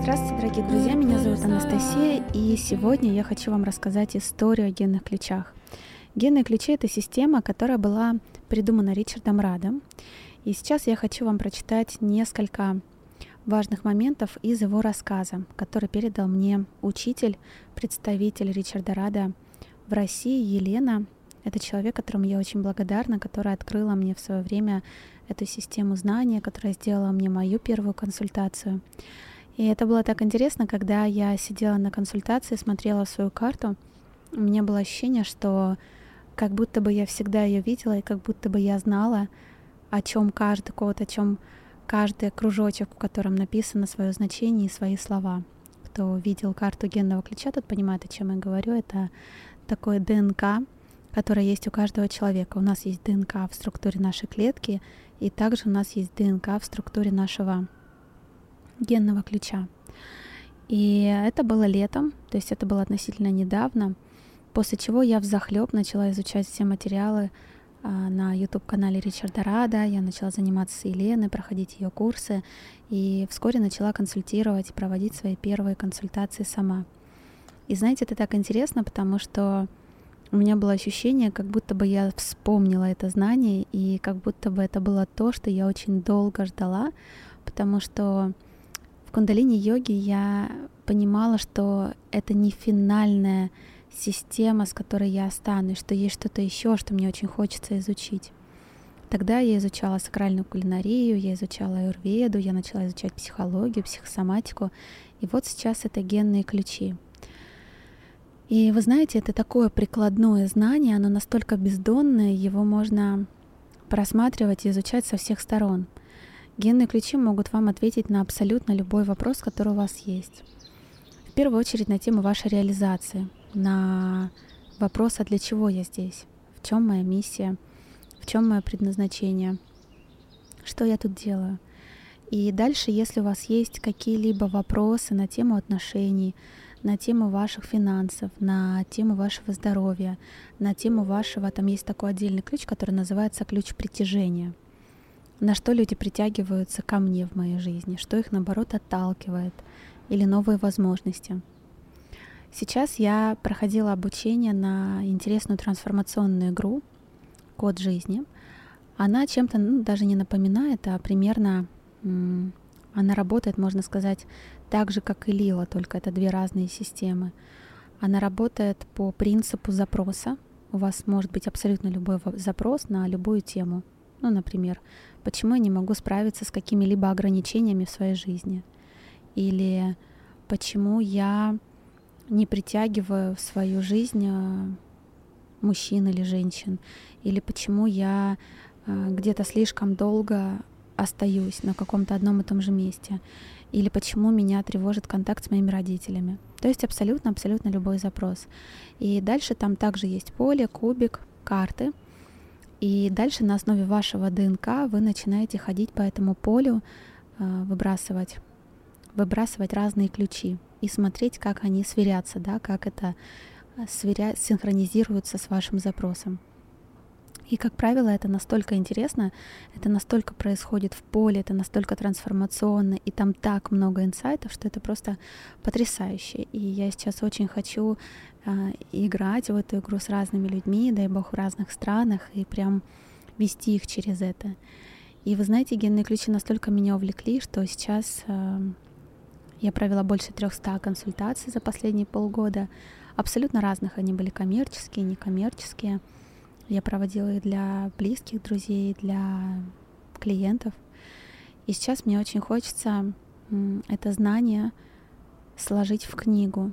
Здравствуйте, дорогие друзья, меня зовут Анастасия, и сегодня я хочу вам рассказать историю о генных ключах. Генные ключи — это система, которая была придумана Ричардом Радом. И сейчас я хочу вам прочитать несколько важных моментов из его рассказа, который передал мне учитель, представитель Ричарда Рада в России Елена. Это человек, которому я очень благодарна, которая открыла мне в свое время эту систему знания, которая сделала мне мою первую консультацию. И это было так интересно, когда я сидела на консультации, смотрела свою карту, у меня было ощущение, что как будто бы я всегда ее видела, и как будто бы я знала, о чем каждый код, о чем каждый кружочек, в котором написано свое значение и свои слова. Кто видел карту генного ключа, тот понимает, о чем я говорю. Это такое ДНК, которое есть у каждого человека. У нас есть ДНК в структуре нашей клетки, и также у нас есть ДНК в структуре нашего генного ключа. И это было летом, то есть это было относительно недавно. После чего я в захлеб начала изучать все материалы а, на YouTube-канале Ричарда Рада. Я начала заниматься с Еленой, проходить ее курсы. И вскоре начала консультировать, проводить свои первые консультации сама. И знаете, это так интересно, потому что у меня было ощущение, как будто бы я вспомнила это знание, и как будто бы это было то, что я очень долго ждала, потому что в кундалини-йоге я понимала, что это не финальная система, с которой я останусь, что есть что-то еще, что мне очень хочется изучить. Тогда я изучала сакральную кулинарию, я изучала аюрведу, я начала изучать психологию, психосоматику. И вот сейчас это генные ключи. И вы знаете, это такое прикладное знание, оно настолько бездонное, его можно просматривать и изучать со всех сторон. Генные ключи могут вам ответить на абсолютно любой вопрос, который у вас есть. В первую очередь на тему вашей реализации — на вопрос, а для чего я здесь, в чем моя миссия, в чем мое предназначение, что я тут делаю. И дальше, если у вас есть какие-либо вопросы на тему отношений, на тему ваших финансов, на тему вашего здоровья, на тему вашего, там есть такой отдельный ключ, который называется ключ притяжения. На что люди притягиваются ко мне в моей жизни, что их наоборот отталкивает, или новые возможности — Сейчас я проходила обучение на интересную трансформационную игру «Код жизни». Она чем-то ну, даже не напоминает, а примерно она работает, можно сказать, так же, как и Лила, только это две разные системы. Она работает по принципу запроса. У вас может быть абсолютно любой запрос на любую тему. Ну, например, почему я не могу справиться с какими-либо ограничениями в своей жизни? Или почему я не притягиваю в свою жизнь а, мужчин или женщин, или почему я а, где-то слишком долго остаюсь на каком-то одном и том же месте, или почему меня тревожит контакт с моими родителями. То есть абсолютно-абсолютно любой запрос. И дальше там также есть поле, кубик, карты. И дальше на основе вашего ДНК вы начинаете ходить по этому полю, а, выбрасывать, выбрасывать разные ключи и смотреть, как они сверятся, да, как это э, сверя... синхронизируется с вашим запросом. И, как правило, это настолько интересно, это настолько происходит в поле, это настолько трансформационно, и там так много инсайтов, что это просто потрясающе. И я сейчас очень хочу э, играть в эту игру с разными людьми, дай бог, в разных странах, и прям вести их через это. И вы знаете, генные ключи настолько меня увлекли, что сейчас э, я провела больше 300 консультаций за последние полгода. Абсолютно разных. Они были коммерческие, некоммерческие. Я проводила их для близких друзей, для клиентов. И сейчас мне очень хочется это знание сложить в книгу.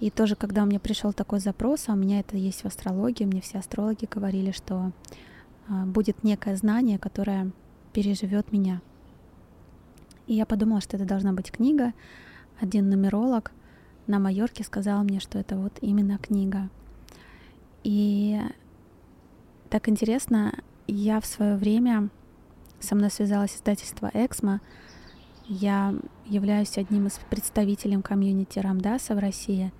И тоже, когда у меня пришел такой запрос, а у меня это есть в астрологии, мне все астрологи говорили, что а, будет некое знание, которое переживет меня. И я подумала, что это должна быть книга. Один нумеролог на Майорке сказал мне, что это вот именно книга. И так интересно, я в свое время со мной связалось издательство Эксмо. Я являюсь одним из представителей комьюнити Рамдаса в России.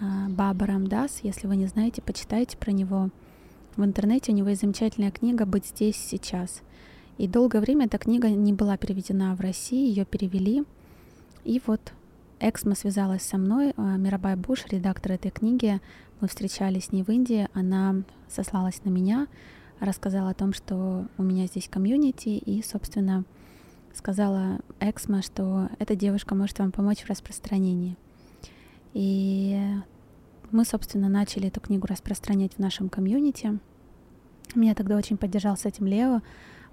А, Баба Рамдас, если вы не знаете, почитайте про него. В интернете у него есть замечательная книга «Быть здесь сейчас». И долгое время эта книга не была переведена в России, ее перевели. И вот Эксмо связалась со мной, а, Мирабай Буш, редактор этой книги. Мы встречались с ней в Индии, она сослалась на меня, рассказала о том, что у меня здесь комьюнити, и, собственно, сказала Эксмо, что эта девушка может вам помочь в распространении. И мы, собственно, начали эту книгу распространять в нашем комьюнити. Меня тогда очень поддержал с этим Лео.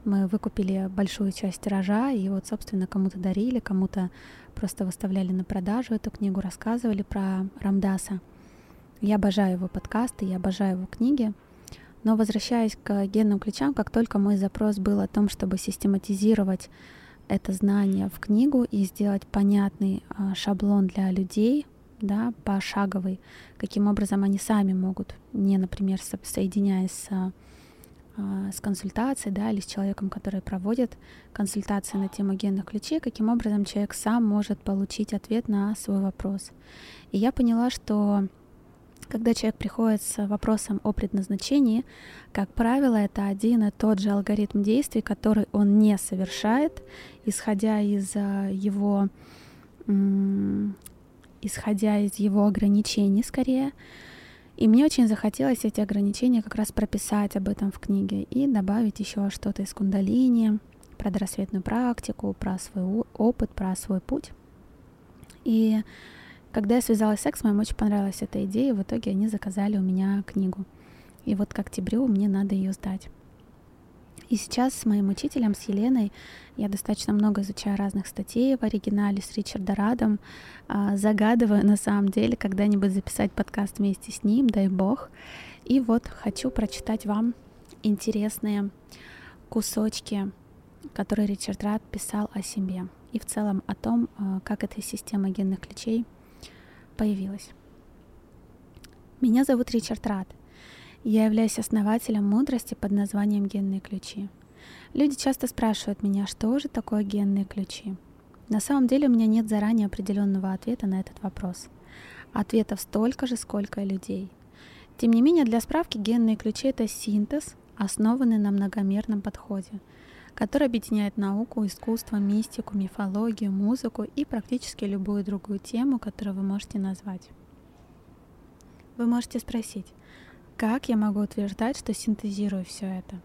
Мы выкупили большую часть тиража, и вот, собственно, кому-то дарили, кому-то просто выставляли на продажу эту книгу, рассказывали про Рамдаса. Я обожаю его подкасты, я обожаю его книги. Но возвращаясь к генным ключам, как только мой запрос был о том, чтобы систематизировать это знание в книгу и сделать понятный а, шаблон для людей, да, пошаговый, каким образом они сами могут, не, например, соединяясь с, а, с консультацией, да, или с человеком, который проводит консультации на тему генных ключей, каким образом человек сам может получить ответ на свой вопрос. И я поняла, что когда человек приходит с вопросом о предназначении, как правило, это один и тот же алгоритм действий, который он не совершает, исходя из а, его исходя из его ограничений скорее. И мне очень захотелось эти ограничения как раз прописать об этом в книге и добавить еще что-то из кундалини, про дорассветную практику, про свой опыт, про свой путь. И когда я связалась с сексом, им очень понравилась эта идея, и в итоге они заказали у меня книгу. И вот к октябрю мне надо ее сдать. И сейчас с моим учителем, с Еленой, я достаточно много изучаю разных статей в оригинале с Ричардом Радом. А, загадываю на самом деле когда-нибудь записать подкаст вместе с ним, дай бог. И вот хочу прочитать вам интересные кусочки, которые Ричард Рад писал о себе и в целом о том, а, как эта система генных ключей появилась. Меня зовут Ричард Рад. Я являюсь основателем мудрости под названием «Генные ключи». Люди часто спрашивают меня, что же такое генные ключи. На самом деле у меня нет заранее определенного ответа на этот вопрос. Ответов столько же, сколько и людей. Тем не менее, для справки генные ключи — это синтез, основанный на многомерном подходе, который объединяет науку, искусство, мистику, мифологию, музыку и практически любую другую тему, которую вы можете назвать. Вы можете спросить, как я могу утверждать, что синтезирую все это?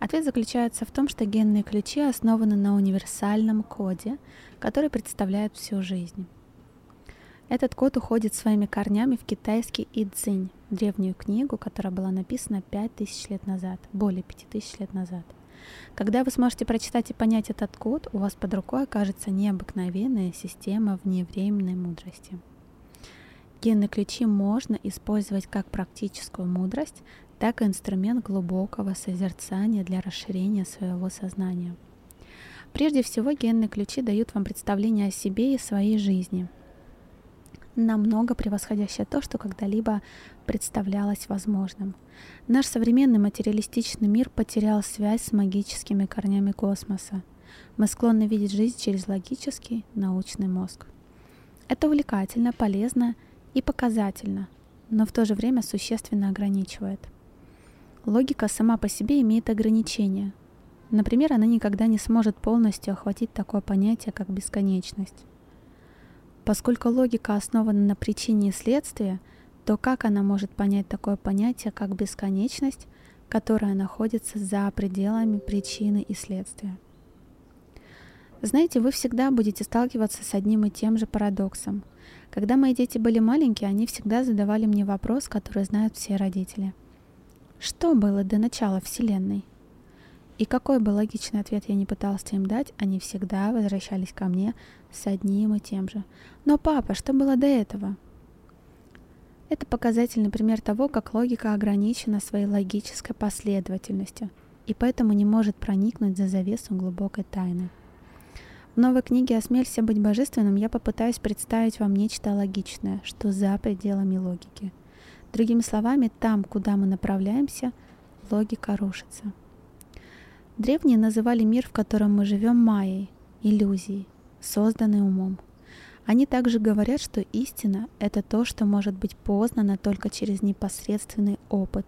Ответ заключается в том, что генные ключи основаны на универсальном коде, который представляет всю жизнь. Этот код уходит своими корнями в китайский Идзинь, древнюю книгу, которая была написана 5000 лет назад, более 5000 лет назад. Когда вы сможете прочитать и понять этот код, у вас под рукой окажется необыкновенная система вневременной мудрости. Генные ключи можно использовать как практическую мудрость, так и инструмент глубокого созерцания для расширения своего сознания. Прежде всего, генные ключи дают вам представление о себе и своей жизни, намного превосходящее то, что когда-либо представлялось возможным. Наш современный материалистичный мир потерял связь с магическими корнями космоса. Мы склонны видеть жизнь через логический научный мозг. Это увлекательно, полезно и показательно, но в то же время существенно ограничивает. Логика сама по себе имеет ограничения. Например, она никогда не сможет полностью охватить такое понятие, как бесконечность. Поскольку логика основана на причине и следствии, то как она может понять такое понятие, как бесконечность, которая находится за пределами причины и следствия? Знаете, вы всегда будете сталкиваться с одним и тем же парадоксом – когда мои дети были маленькие, они всегда задавали мне вопрос, который знают все родители. Что было до начала Вселенной? И какой бы логичный ответ я не пытался им дать, они всегда возвращались ко мне с одним и тем же. Но папа, что было до этого? Это показательный пример того, как логика ограничена своей логической последовательностью и поэтому не может проникнуть за завесу глубокой тайны. В новой книге «Осмелься быть божественным» я попытаюсь представить вам нечто логичное, что за пределами логики. Другими словами, там, куда мы направляемся, логика рушится. Древние называли мир, в котором мы живем, майей, иллюзией, созданной умом. Они также говорят, что истина — это то, что может быть познано только через непосредственный опыт,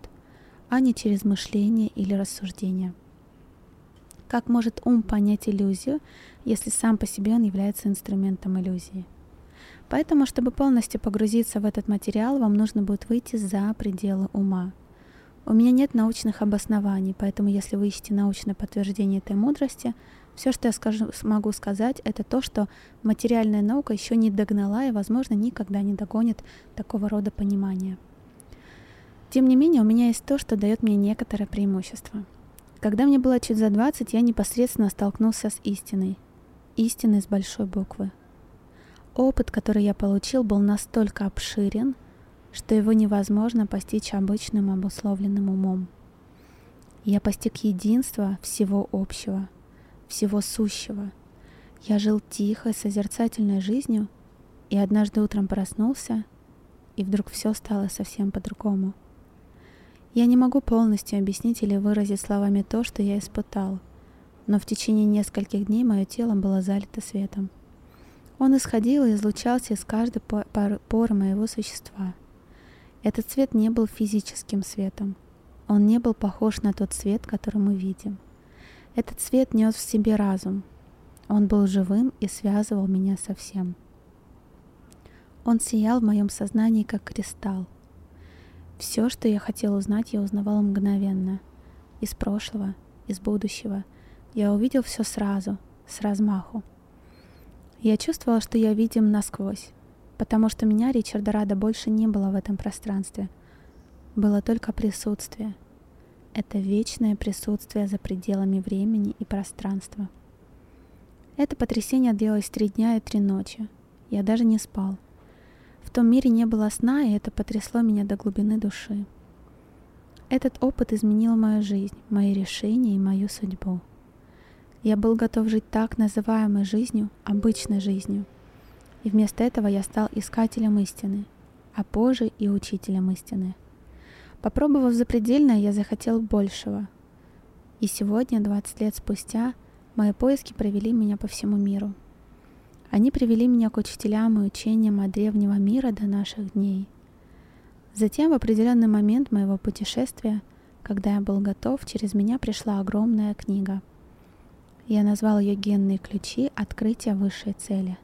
а не через мышление или рассуждение. Как может ум понять иллюзию, если сам по себе он является инструментом иллюзии? Поэтому, чтобы полностью погрузиться в этот материал, вам нужно будет выйти за пределы ума. У меня нет научных обоснований, поэтому если вы ищете научное подтверждение этой мудрости, все, что я скажу, смогу сказать, это то, что материальная наука еще не догнала и, возможно, никогда не догонит такого рода понимания. Тем не менее, у меня есть то, что дает мне некоторое преимущество. Когда мне было чуть за 20, я непосредственно столкнулся с истиной. Истиной с большой буквы. Опыт, который я получил, был настолько обширен, что его невозможно постичь обычным обусловленным умом. Я постиг единство всего общего, всего сущего. Я жил тихой, созерцательной жизнью, и однажды утром проснулся, и вдруг все стало совсем по-другому. Я не могу полностью объяснить или выразить словами то, что я испытал, но в течение нескольких дней мое тело было залито светом. Он исходил и излучался из каждой поры моего существа — этот свет не был физическим светом. Он не был похож на тот свет, который мы видим. Этот свет нес в себе разум. Он был живым и связывал меня со всем. Он сиял в моем сознании, как кристалл. Все, что я хотел узнать, я узнавал мгновенно. Из прошлого, из будущего. Я увидел все сразу, с размаху. Я чувствовала, что я видим насквозь потому что меня, Ричарда Рада, больше не было в этом пространстве. Было только присутствие. Это вечное присутствие за пределами времени и пространства. Это потрясение длилось три дня и три ночи. Я даже не спал. В том мире не было сна, и это потрясло меня до глубины души. Этот опыт изменил мою жизнь, мои решения и мою судьбу. Я был готов жить так называемой жизнью, обычной жизнью – и вместо этого я стал искателем истины, а позже и учителем истины. Попробовав запредельное, я захотел большего. И сегодня, 20 лет спустя, мои поиски провели меня по всему миру. Они привели меня к учителям и учениям от древнего мира до наших дней. Затем, в определенный момент моего путешествия, когда я был готов, через меня пришла огромная книга. Я назвал ее «Генные ключи. Открытия высшей цели».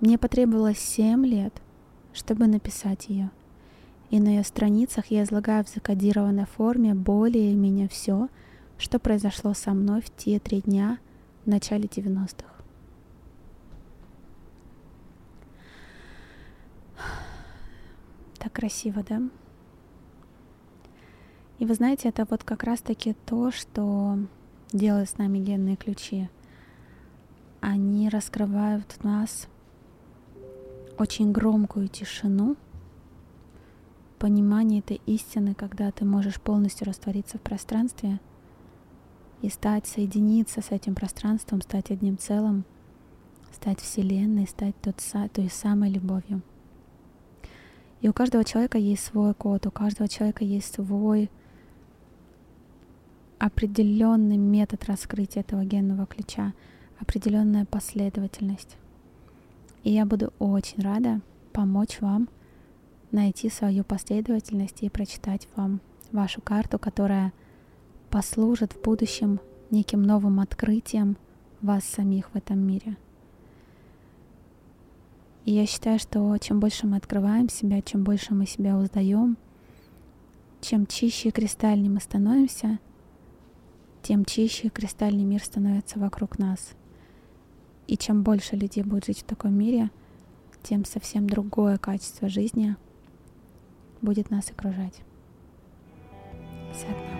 Мне потребовалось 7 лет, чтобы написать ее. И на ее страницах я излагаю в закодированной форме более-менее все, что произошло со мной в те три дня в начале 90-х. Так красиво, да? И вы знаете, это вот как раз-таки то, что делают с нами генные ключи. Они раскрывают в нас очень громкую тишину, понимание этой истины, когда ты можешь полностью раствориться в пространстве и стать, соединиться с этим пространством, стать одним целым, стать Вселенной, стать тот, той самой любовью. И у каждого человека есть свой код, у каждого человека есть свой определенный метод раскрытия этого генного ключа, определенная последовательность. И я буду очень рада помочь вам найти свою последовательность и прочитать вам вашу карту, которая послужит в будущем неким новым открытием вас самих в этом мире. И я считаю, что чем больше мы открываем себя, чем больше мы себя узнаем, чем чище и кристальнее мы становимся, тем чище и кристальный мир становится вокруг нас. И чем больше людей будет жить в таком мире, тем совсем другое качество жизни будет нас окружать. Сатнам.